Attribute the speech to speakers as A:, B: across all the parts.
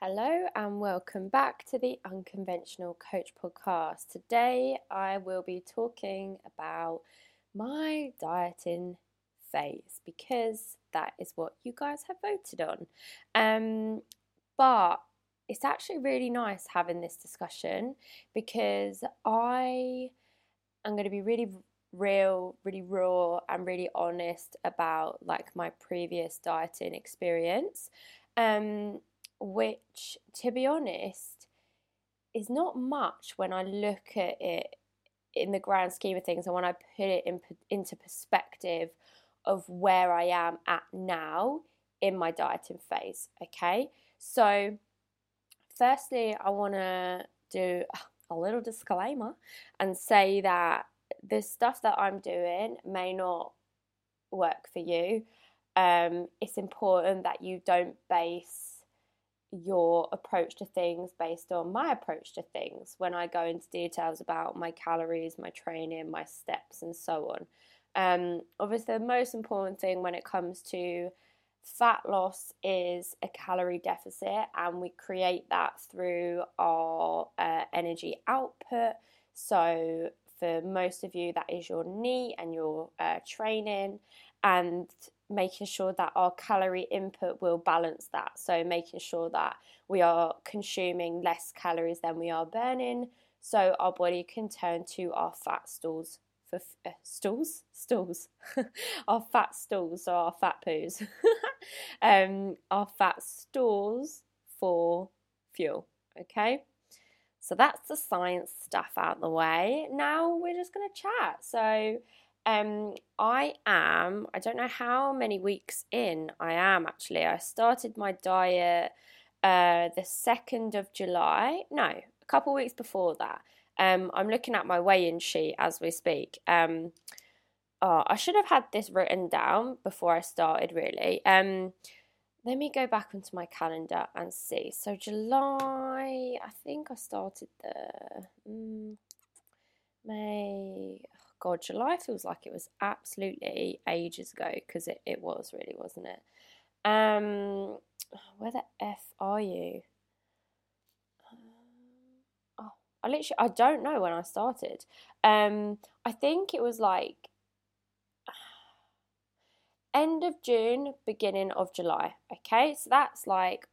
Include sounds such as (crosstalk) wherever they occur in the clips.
A: Hello and welcome back to the Unconventional Coach Podcast. Today I will be talking about my dieting phase because that is what you guys have voted on. Um, but it's actually really nice having this discussion because I am going to be really real, really raw, and really honest about like my previous dieting experience. Um, which, to be honest, is not much when I look at it in the grand scheme of things and when I put it in, into perspective of where I am at now in my dieting phase. Okay, so firstly, I want to do a little disclaimer and say that the stuff that I'm doing may not work for you. Um, it's important that you don't base your approach to things based on my approach to things when I go into details about my calories, my training, my steps, and so on. Um, obviously, the most important thing when it comes to fat loss is a calorie deficit, and we create that through our uh, energy output. So, for most of you, that is your NEAT and your uh, training, and making sure that our calorie input will balance that. So, making sure that we are consuming less calories than we are burning, so our body can turn to our fat stores for uh, stools, stools, (laughs) our fat stools, so our fat poos, (laughs) um, our fat stores for fuel. Okay. So that's the science stuff out the way. Now we're just going to chat. So, um, I am, I don't know how many weeks in I am actually. I started my diet uh, the 2nd of July. No, a couple weeks before that. Um, I'm looking at my weigh in sheet as we speak. Um, oh, I should have had this written down before I started, really. Um, let me go back onto my calendar and see. So, July, I think I started the mm, May. God, July feels like it was absolutely ages ago because it, it was really, wasn't it? Um, where the F are you? Um, oh, I literally, I don't know when I started. Um, I think it was like (sighs) end of June, beginning of July. Okay, so that's like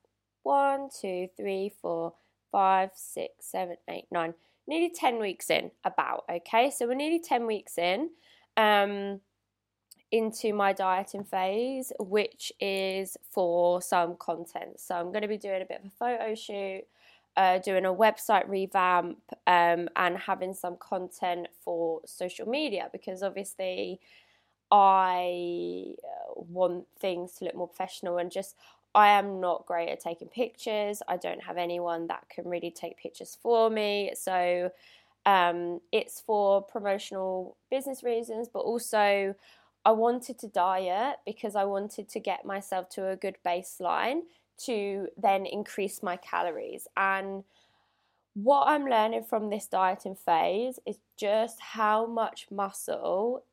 A: one, two, three, four, five, six, seven, eight, nine nearly 10 weeks in, about, okay? So we're nearly 10 weeks in um, into my dieting phase, which is for some content. So I'm going to be doing a bit of a photo shoot. Uh, doing a website revamp um, and having some content for social media because obviously I uh, want things to look more professional and just I am not great at taking pictures. I don't have anyone that can really take pictures for me. So um, it's for promotional business reasons, but also I wanted to diet because I wanted to get myself to a good baseline to then increase my calories. And what I'm learning from this dieting phase is just how much muscle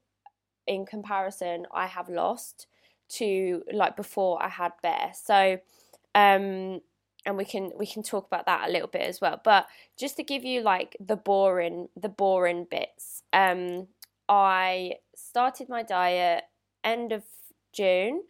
A: in comparison I have lost to like before I had Bear. So um and we can we can talk about that a little bit as well. But just to give you like the boring the boring bits. Um I started my diet end of June.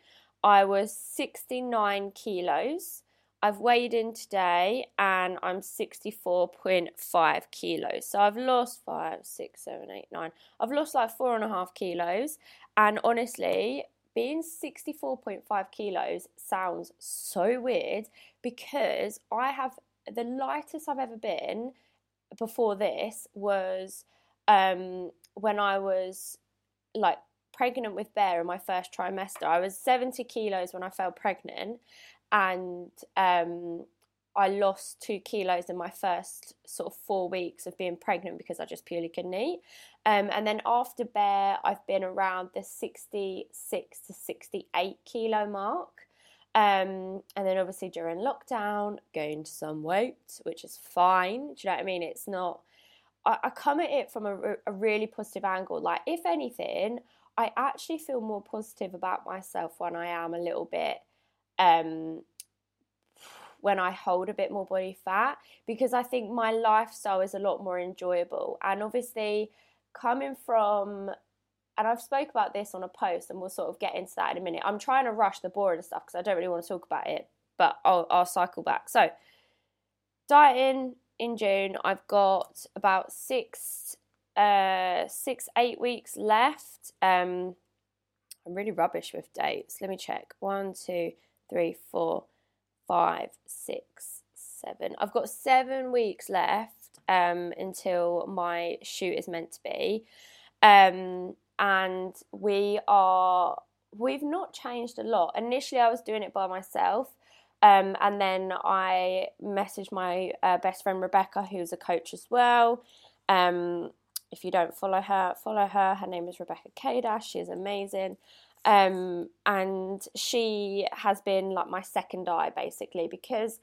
A: I was 69 kilos. I've weighed in today and I'm 64.5 kilos. So I've lost five, six, seven, eight, nine. I've lost like four and a half kilos. And honestly, being 64.5 kilos sounds so weird because I have the lightest I've ever been before this was um, when I was like pregnant with Bear in my first trimester. I was 70 kilos when I fell pregnant, and um, I lost two kilos in my first sort of four weeks of being pregnant because I just purely couldn't eat. Um, and then after Bear, I've been around the 66 to 68 kilo mark. Um, and then obviously during lockdown, gained some weight, which is fine. Do you know what I mean? It's not, I, I come at it from a, a really positive angle. Like, if anything, I actually feel more positive about myself when I am a little bit um, when I hold a bit more body fat because I think my lifestyle is a lot more enjoyable. And obviously, coming from and I've spoke about this on a post and we'll sort of get into that in a minute. I'm trying to rush the boring stuff because I don't really want to talk about it, but I'll, I'll cycle back. So, dieting in June, I've got about six, uh, six, eight weeks left. Um, I'm really rubbish with dates. Let me check. One, two, three, four, five, six, seven. I've got seven weeks left um, until my shoot is meant to be. Um, and we are, we've not changed a lot. Initially, I was doing it by myself. Um, and then I messaged my uh, best friend Rebecca, who's a coach as well. Um, if you don't follow her, follow her. Her name is Rebecca Kadash. She's amazing. Um, and she has been like my second eye basically because,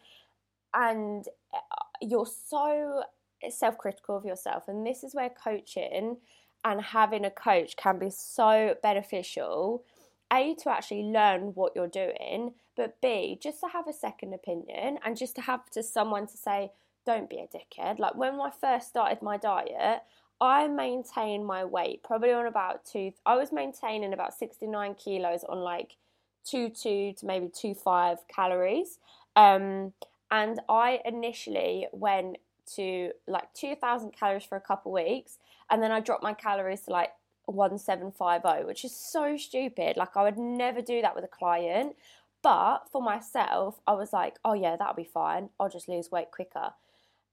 A: and uh, you're so self critical of yourself. And this is where coaching and having a coach can be so beneficial. A, to actually learn what you're doing, but B, just to have a second opinion and just to have to someone to say, don't be a dickhead. Like when I first started my diet, I maintain my weight probably on about two. I was maintaining about 69 kilos on like two two to maybe two five calories. Um, and I initially went to like 2,000 calories for a couple weeks, and then I dropped my calories to like 1750, which is so stupid. Like I would never do that with a client. But for myself, I was like, oh yeah, that'll be fine. I'll just lose weight quicker.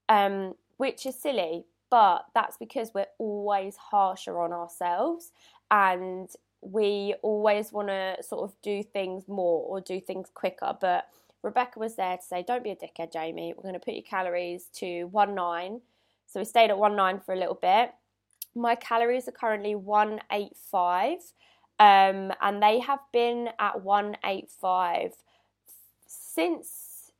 A: Um, which is silly but that's because we're always harsher on ourselves and we always want to sort of do things more or do things quicker. But Rebecca was there to say, Don't be a dickhead, Jamie. We're going to put your calories to 1 9. So we stayed at 1 9 for a little bit. My calories are currently 185, um, and they have been at 185 since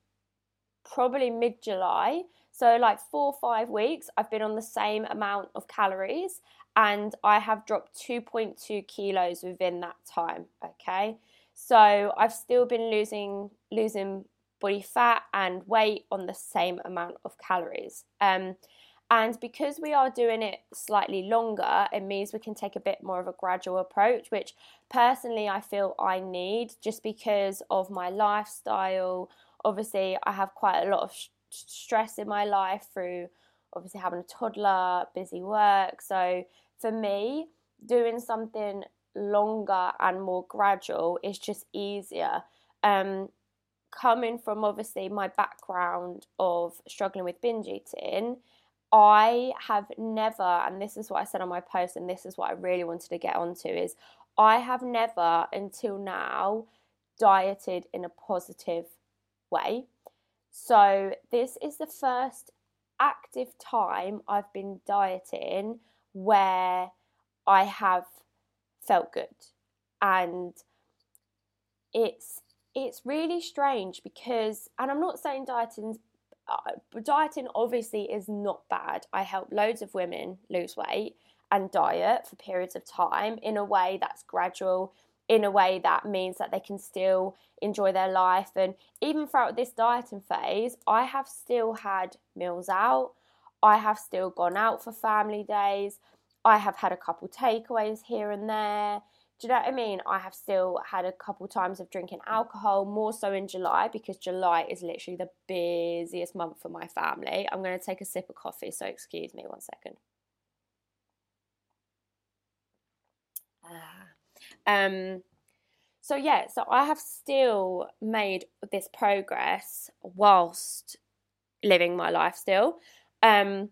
A: probably mid July. So, like four or five weeks, I've been on the same amount of calories and I have dropped 2.2 kilos within that time. Okay. So, I've still been losing, losing body fat and weight on the same amount of calories. Um, and because we are doing it slightly longer, it means we can take a bit more of a gradual approach, which personally I feel I need just because of my lifestyle. Obviously, I have quite a lot of stress in my life through obviously having a toddler, busy work. So for me, doing something longer and more gradual is just easier. Um, coming from obviously my background of struggling with binge eating, I have never, and this is what I said on my post, and this is what I really wanted to get onto, is I have never until now dieted in a positive way. So, this is the first active time I've been dieting where I have felt good. And it's it's really strange because and I'm not saying dieting uh, dieting obviously is not bad. I help loads of women lose weight and diet for periods of time in a way that's gradual in a way that means that they can still enjoy their life. And even throughout this dieting phase, I have still had meals out, I have still gone out for family days, I have had a couple takeaways here and there. Do you know what I mean? I have still had a couple times of drinking alcohol, more so in July because July is literally the busiest month for my family. I'm going to take a sip of coffee, so excuse me one second. Ah. Um, so yeah, so I have still made this progress whilst living my life still. Um,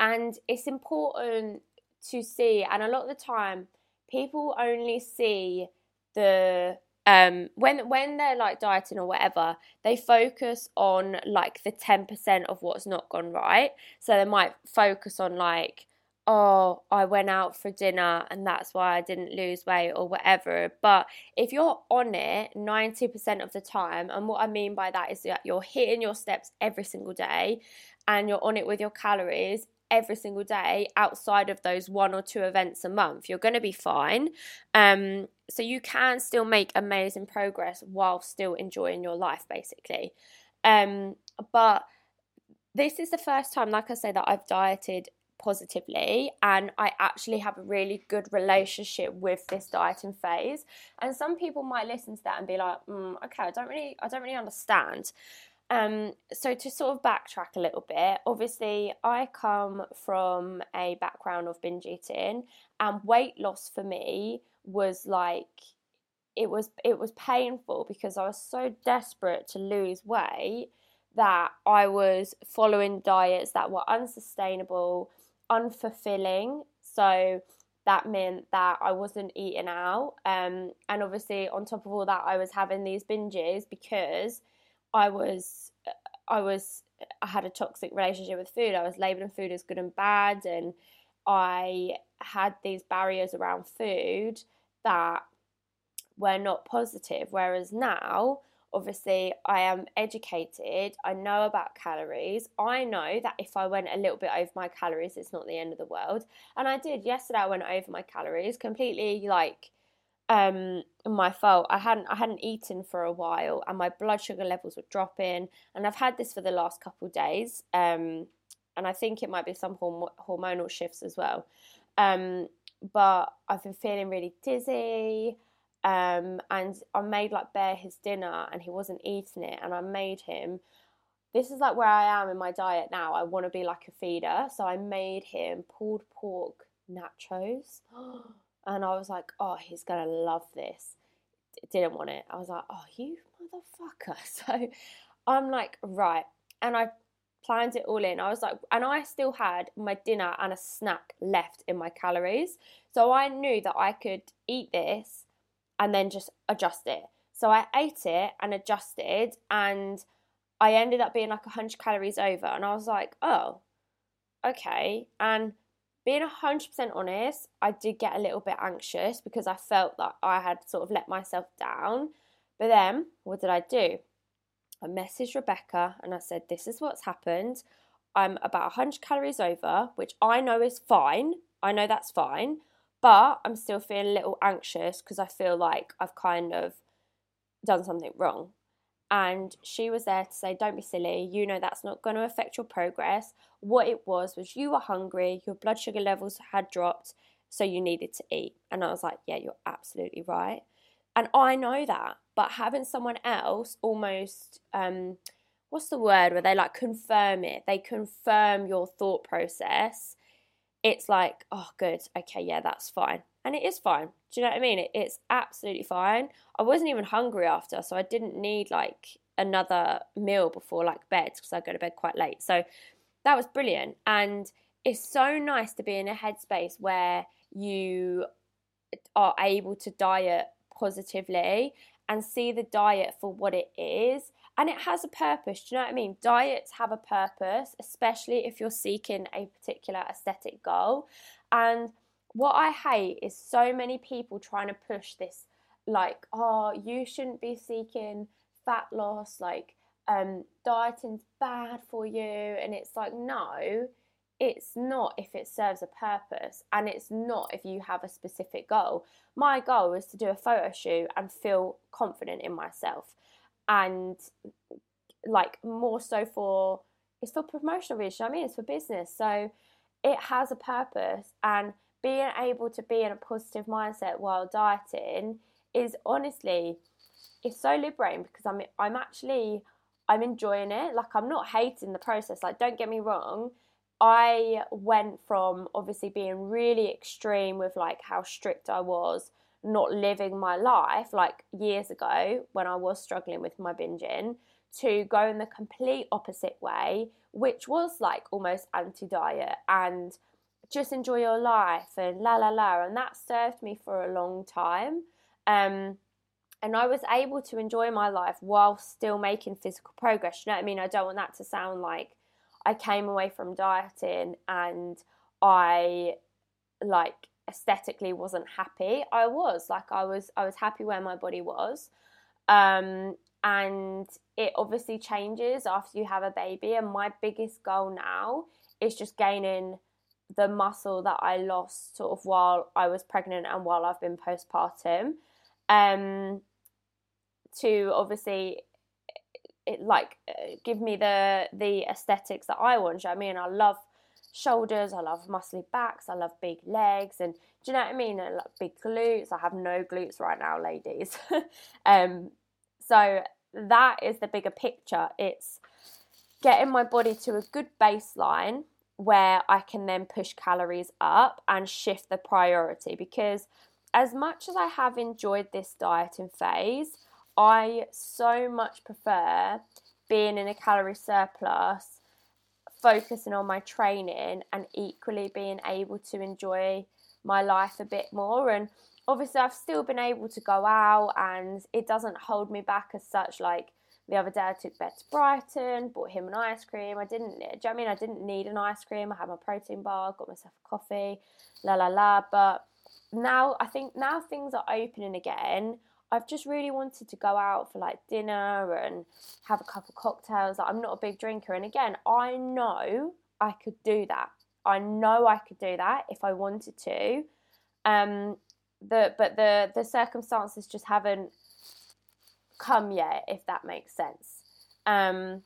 A: and it's important to see, and a lot of the time, people only see the um, when when they're like dieting or whatever, they focus on like the ten percent of what's not gone right. So they might focus on like oh, I went out for dinner and that's why I didn't lose weight or whatever. But if you're on it 90% of the time, and what I mean by that is that you're hitting your steps every single day and you're on it with your calories every single day outside of those one or two events a month, you're going to be fine. Um, so you can still make amazing progress while still enjoying your life, basically. Um, but this is the first time, like I say, that I've dieted positively and I actually have a really good relationship with this dieting phase. And some people might listen to that and be like, mm, okay, I don't really, I don't really understand. Um, so to sort of backtrack a little bit, obviously I come from a background of binge eating, and weight loss for me was like it was it was painful because I was so desperate to lose weight that I was following diets that were unsustainable, unfulfilling. So that meant that I wasn't eating out. Um, and obviously, on top of all that, I was having these binges because I was, I was, I had a toxic relationship with food. I was labeling food as good and bad, and I had these barriers around food that were not positive. Whereas now, obviously I am educated, I know about calories. I know that if I went a little bit over my calories, it's not the end of the world. And I did. Yesterday I went over my calories, completely like um my fault. I hadn't I hadn't eaten for a while and my blood sugar levels were dropping and I've had this for the last couple days. Um and I think it might be some horm- hormonal shifts as well. Um but I've been feeling really dizzy. Um, and I made like Bear his dinner and he wasn't eating it. And I made him, this is like where I am in my diet now. I want to be like a feeder. So I made him pulled pork nachos. (gasps) And I was like, oh, he's going to love this. Didn't want it. I was like, oh, you motherfucker. (laughs) So I'm like, right. And I planned it all in. I was like, and I still had my dinner and a snack left in my calories. So I knew that I could eat this and then just adjust it. So I ate it and adjusted, and I ended up being like 100 calories over. And I was like, oh, okay. And being 100% honest, I did get a little bit anxious because I felt that I had sort of let myself down. But then, what did I do? I messaged Rebecca and I said, This is what's happened. I'm about 100 calories over, which I know is fine. I know that's fine but I'm still feeling a little anxious because I feel like I've kind of done something wrong. And she was there to say, Don't be silly, you know that's not going to affect your progress. What it was was you were hungry, your blood sugar levels had dropped, so you needed to eat. And I was like, Yeah, you're absolutely right. And I know that, but having someone else almost, um, what's the word where they like confirm it, they confirm your thought process it's like, oh, good, okay, yeah, that's fine. And it is fine. Do you know what I mean? It, it's absolutely fine. I wasn't even hungry after, so I didn't need like another meal before like bed because I go to bed quite late. So that was brilliant. And it's so nice to be in a headspace where you are able to diet positively and see the diet for what it is and it has a purpose. Do you know what I mean? Diets have a purpose, especially if you're seeking a particular aesthetic goal. And what I hate is so many people trying to push this, like, oh, you shouldn't be seeking fat loss, like, um, dieting's bad for you. And it's like, no, it's not if it serves a purpose and it's not if you have a specific goal. My goal is to do a photo shoot and feel confident in myself and like more so for it's for promotional reasons. I mean, it's for business, so it has a purpose. And being able to be in a positive mindset while dieting is honestly it's so liberating because I'm I'm actually I'm enjoying it. Like I'm not hating the process. Like don't get me wrong. I went from obviously being really extreme with like how strict I was not living my life like years ago when I was struggling with my binging to go in the complete opposite way, which was like almost anti diet and just enjoy your life and la la la. And that served me for a long time. Um, and I was able to enjoy my life while still making physical progress. You know what I mean? I don't want that to sound like I came away from dieting and I like aesthetically wasn't happy. I was like I was I was happy where my body was. Um, and it obviously changes after you have a baby and my biggest goal now is just gaining the muscle that I lost sort of while I was pregnant and while I've been postpartum. Um, to obviously it like uh, give me the the aesthetics that I want. You know I mean, I love shoulders, I love muscly backs, I love big legs, and do you know what I mean? I love big glutes. I have no glutes right now, ladies. (laughs) um, so that is the bigger picture. It's getting my body to a good baseline where I can then push calories up and shift the priority because as much as I have enjoyed this dieting phase, I so much prefer being in a calorie surplus, focusing on my training, and equally being able to enjoy my life a bit more. And obviously, I've still been able to go out, and it doesn't hold me back as such. Like the other day, I took Bear to Brighton, bought him an ice cream. I didn't, do you know I mean? I didn't need an ice cream. I had my protein bar, got myself a coffee, la la la. But now, I think now things are opening again. I've just really wanted to go out for like dinner and have a couple cocktails. I'm not a big drinker, and again, I know I could do that. I know I could do that if I wanted to. Um, the but the the circumstances just haven't come yet, if that makes sense. Um,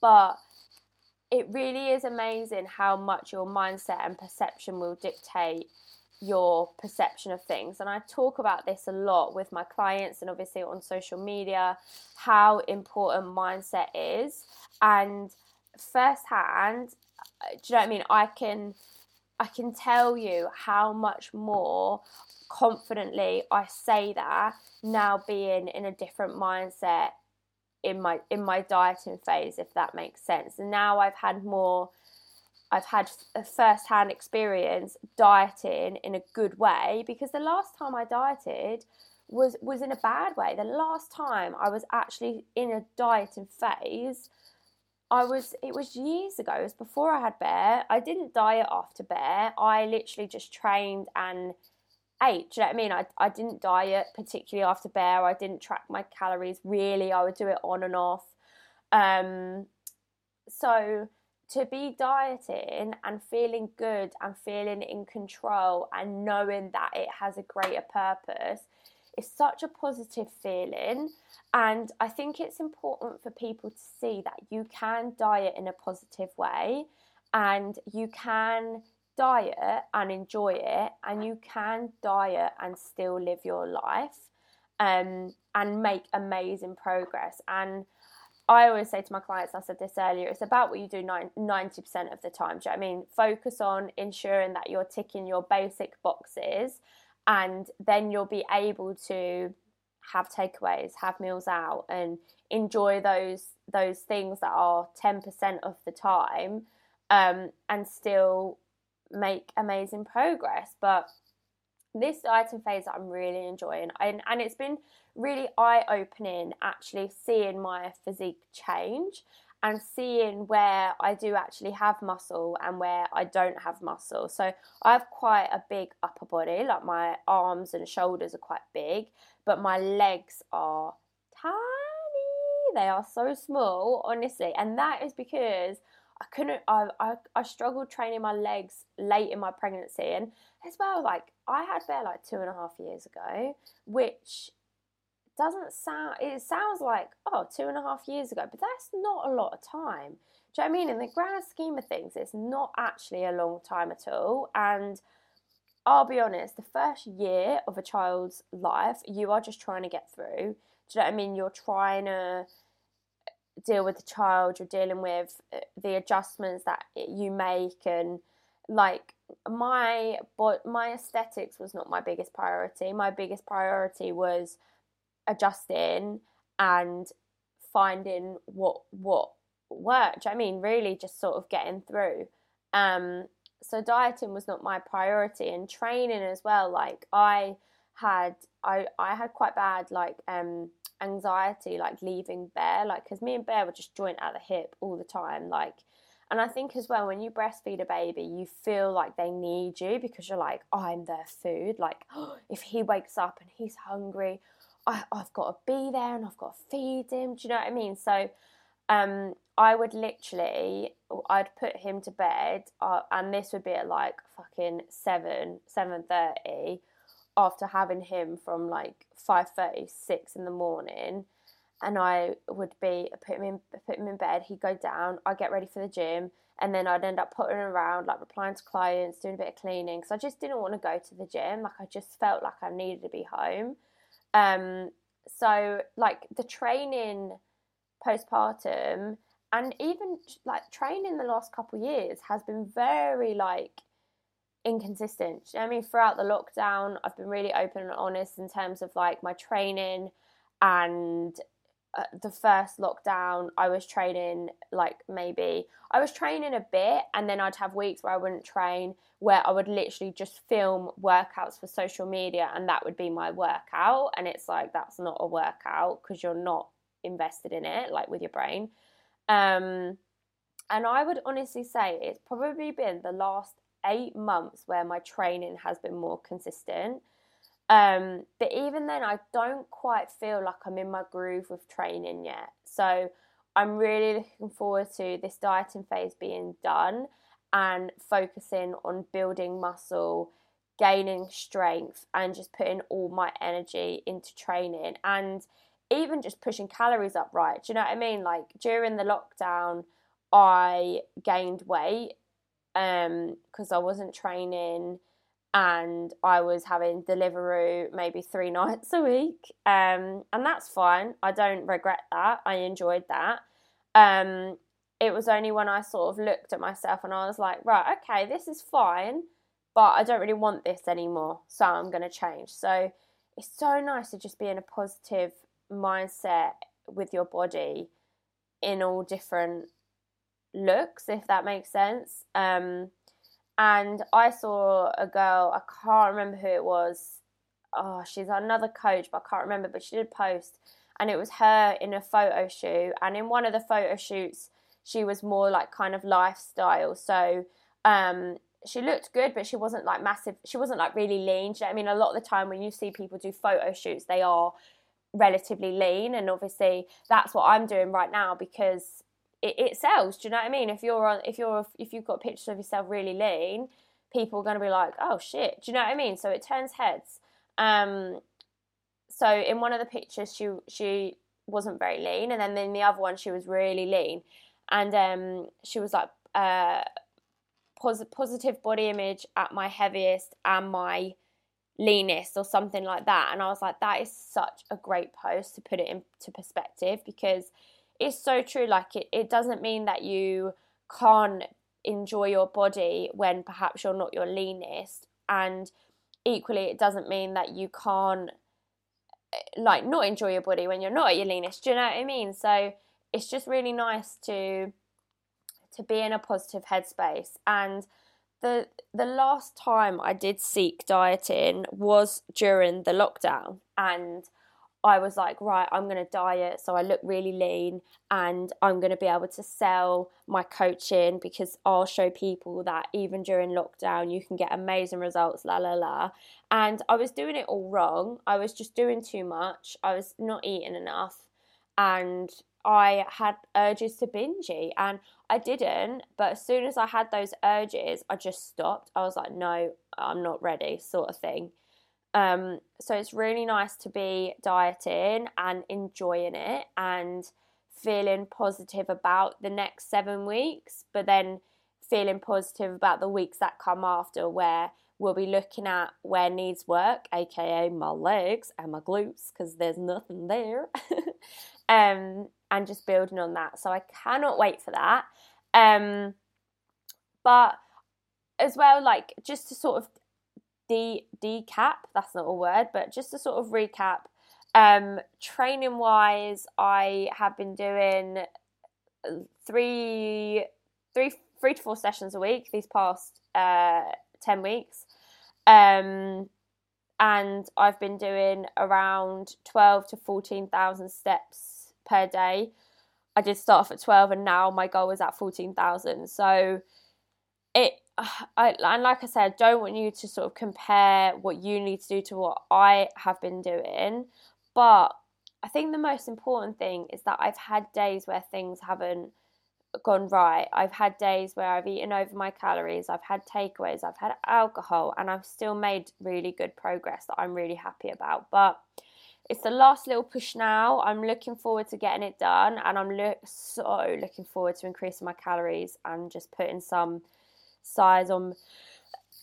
A: but it really is amazing how much your mindset and perception will dictate your perception of things. And I talk about this a lot with my clients and obviously on social media how important mindset is. And firsthand, uh, do you know what I mean? I can I can tell you how much more confidently I say that now being in a different mindset in my in my dieting phase if that makes sense. And now I've had more I've had a first hand experience dieting in a good way because the last time I dieted was was in a bad way. The last time I was actually in a dieting phase, I was it was years ago. It was before I had Bear. I didn't diet after Bear. I literally just trained and ate. Do you know what I mean? I, I didn't diet particularly after Bear. I didn't track my calories really. I would do it on and off. Um, so to be dieting and feeling good and feeling in control and knowing that it has a greater purpose is such a positive feeling. And I think it's important for people to see that you can diet in a positive way and you can diet and enjoy it, and you can diet and still live your life um, and make amazing progress. And I always say to my clients, I said this earlier, it's about what you do 90% of the time. Do you know I mean? Focus on ensuring that you're ticking your basic boxes and then you'll be able to have takeaways, have meals out and enjoy those those things that are 10% of the time um, and still make amazing progress. But this dieting phase I'm really enjoying, and, and it's been really eye opening actually seeing my physique change and seeing where I do actually have muscle and where I don't have muscle. So I have quite a big upper body, like my arms and shoulders are quite big, but my legs are tiny. They are so small, honestly. And that is because I couldn't, I, I, I struggled training my legs late in my pregnancy. And as well, like I had Bear like two and a half years ago, which doesn't sound it sounds like oh two and a half years ago but that's not a lot of time. Do you know what I mean? In the grand scheme of things it's not actually a long time at all and I'll be honest the first year of a child's life you are just trying to get through. Do you know what I mean? You're trying to deal with the child you're dealing with uh, the adjustments that you make and like my but my aesthetics was not my biggest priority my biggest priority was adjusting and finding what what worked. I mean, really just sort of getting through. Um, so dieting was not my priority, and training as well. Like I had, I I had quite bad like um anxiety, like leaving Bear, like because me and Bear were just joint at the hip all the time, like. And I think as well, when you breastfeed a baby, you feel like they need you because you're like, I'm their food. Like, oh, (gasps) if he wakes up and he's hungry, I, have got to be there and I've got to feed him. Do you know what I mean? So um, I would literally, I'd put him to bed, uh, and this would be at like fucking seven, seven thirty, after having him from like five thirty, six in the morning, and I would be put him in put him in bed. He'd go down. I'd get ready for the gym, and then I'd end up putting around, like replying to clients, doing a bit of cleaning. Because I just didn't want to go to the gym. Like I just felt like I needed to be home. Um, so like the training postpartum and even like training the last couple years has been very like inconsistent. I mean, throughout the lockdown, I've been really open and honest in terms of like my training and uh, the first lockdown, I was training like maybe I was training a bit, and then I'd have weeks where I wouldn't train, where I would literally just film workouts for social media, and that would be my workout. And it's like that's not a workout because you're not invested in it, like with your brain. Um, and I would honestly say it's probably been the last eight months where my training has been more consistent. Um, but even then, I don't quite feel like I'm in my groove with training yet. So I'm really looking forward to this dieting phase being done and focusing on building muscle, gaining strength, and just putting all my energy into training and even just pushing calories up right. Do you know what I mean? Like during the lockdown, I gained weight because um, I wasn't training and I was having Deliveroo maybe three (laughs) nights a week, um, and that's fine. I don't regret that. I enjoyed that. Um, it was only when I sort of looked at myself and I was like, right, okay, this is fine, but I don't really want this anymore, so I'm going to change. So it's so nice to just be in a positive mindset with your body in all different looks, if that makes sense. Um, and I saw a girl, I can't remember who it was. Oh, she's another coach, but I can't remember. But she did post, and it was her in a photo shoot. And in one of the photo shoots, she was more like kind of lifestyle. So um, she looked good, but she wasn't like massive. She wasn't like really lean. You know I mean, a lot of the time when you see people do photo shoots, they are relatively lean, and obviously that's what I'm doing right now because it, it sells. Do you know what I mean? If you're on, if you're, if you've got pictures of yourself really lean, people are going to be like, oh shit. Do you know what I mean? So it turns heads. Um, so in one of the pictures, she she wasn't very lean, and then in the other one, she was really lean, and um, she was like uh, pos- positive body image at my heaviest and my leanest or something like that. And I was like, that is such a great post to put it into perspective because it's so true. Like it, it doesn't mean that you can't enjoy your body when perhaps you're not your leanest. And equally, it doesn't mean that you can't eh, like not enjoy your body when you're not at your leanest. Do you know what I mean? So it's just really nice to to be in a positive headspace and the the last time I did seek dieting was during the lockdown and I was like, right, I'm going to diet so I look really lean and I'm going to be able to sell my coaching because I'll show people that even during lockdown you can get amazing results, la la la. And I was doing it all wrong. I was just doing too much. I was not eating enough and I had urges to binge eat and I didn't, but as soon as I had those urges, I just stopped. I was like, no, I'm not ready, sort of thing. Um, so it's really nice to be dieting and enjoying it and feeling positive about the next seven weeks, but then feeling positive about the weeks that come after where we'll be looking at where needs work, aka my legs and my glutes, because there's nothing there. (laughs) um, and just building on that. So I cannot wait for that. Um, but as well, like just to sort of de decap. That's not a word, but just to sort of recap. Um, training wise, I have been doing three, three, three to four sessions a week these past uh, ten weeks, um, and I've been doing around twelve to fourteen thousand steps per day. I did start off at twelve, and now my goal is at fourteen thousand. So it I, and like I said, I don't want you to sort of compare what you need to do to what I have been doing. But I think the most important thing is that I've had days where things haven't gone right. I've had days where I've eaten over my calories, I've had takeaways, I've had alcohol, and I've still made really good progress that I'm really happy about. But it's the last little push now. I'm looking forward to getting it done, and I'm lo- so looking forward to increasing my calories and just putting some size on.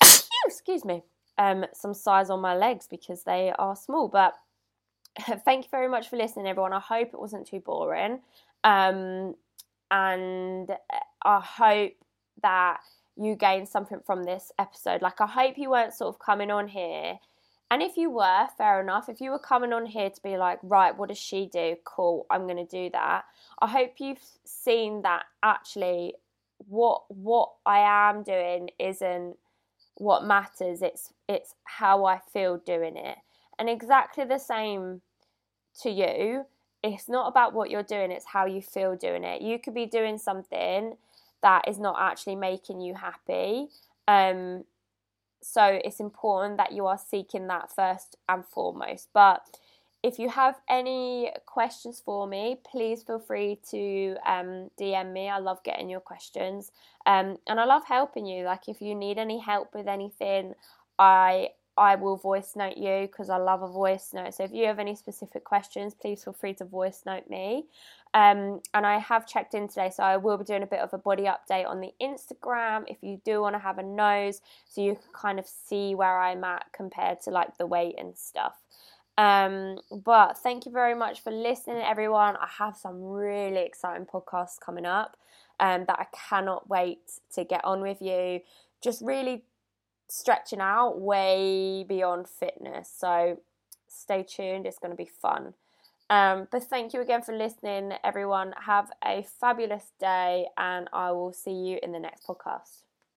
A: (coughs) excuse me, um, some size on my legs because they are small. But (laughs) thank you very much for listening, everyone. I hope it wasn't too boring, um, and I hope that you gained something from this episode. Like, I hope you weren't sort of coming on here and if you were, fair enough. If you were coming on here to be like, right, what does she do? Cool, I'm going to do that. I hope you've seen that actually what what I am doing isn't what matters. It's it's how I feel doing it. And exactly the same to you. It's not about what you're doing, it's how you feel doing it. You could be doing something that is not actually making you happy. Um, so it's important that you are seeking that first and foremost. But if you have any questions for me, please feel free to um, DM me. I love getting your questions, um, and I love helping you. Like if you need any help with anything, I I will voice note you because I love a voice note. So if you have any specific questions, please feel free to voice note me. Um, and I have checked in today, so I will be doing a bit of a body update on the Instagram if you do want to have a nose, so you can kind of see where I'm at compared to like the weight and stuff. Um, but thank you very much for listening, everyone. I have some really exciting podcasts coming up um, that I cannot wait to get on with you. Just really stretching out way beyond fitness. So stay tuned, it's going to be fun. Um, but thank you again for listening, everyone. Have a fabulous day, and I will see you in the next podcast.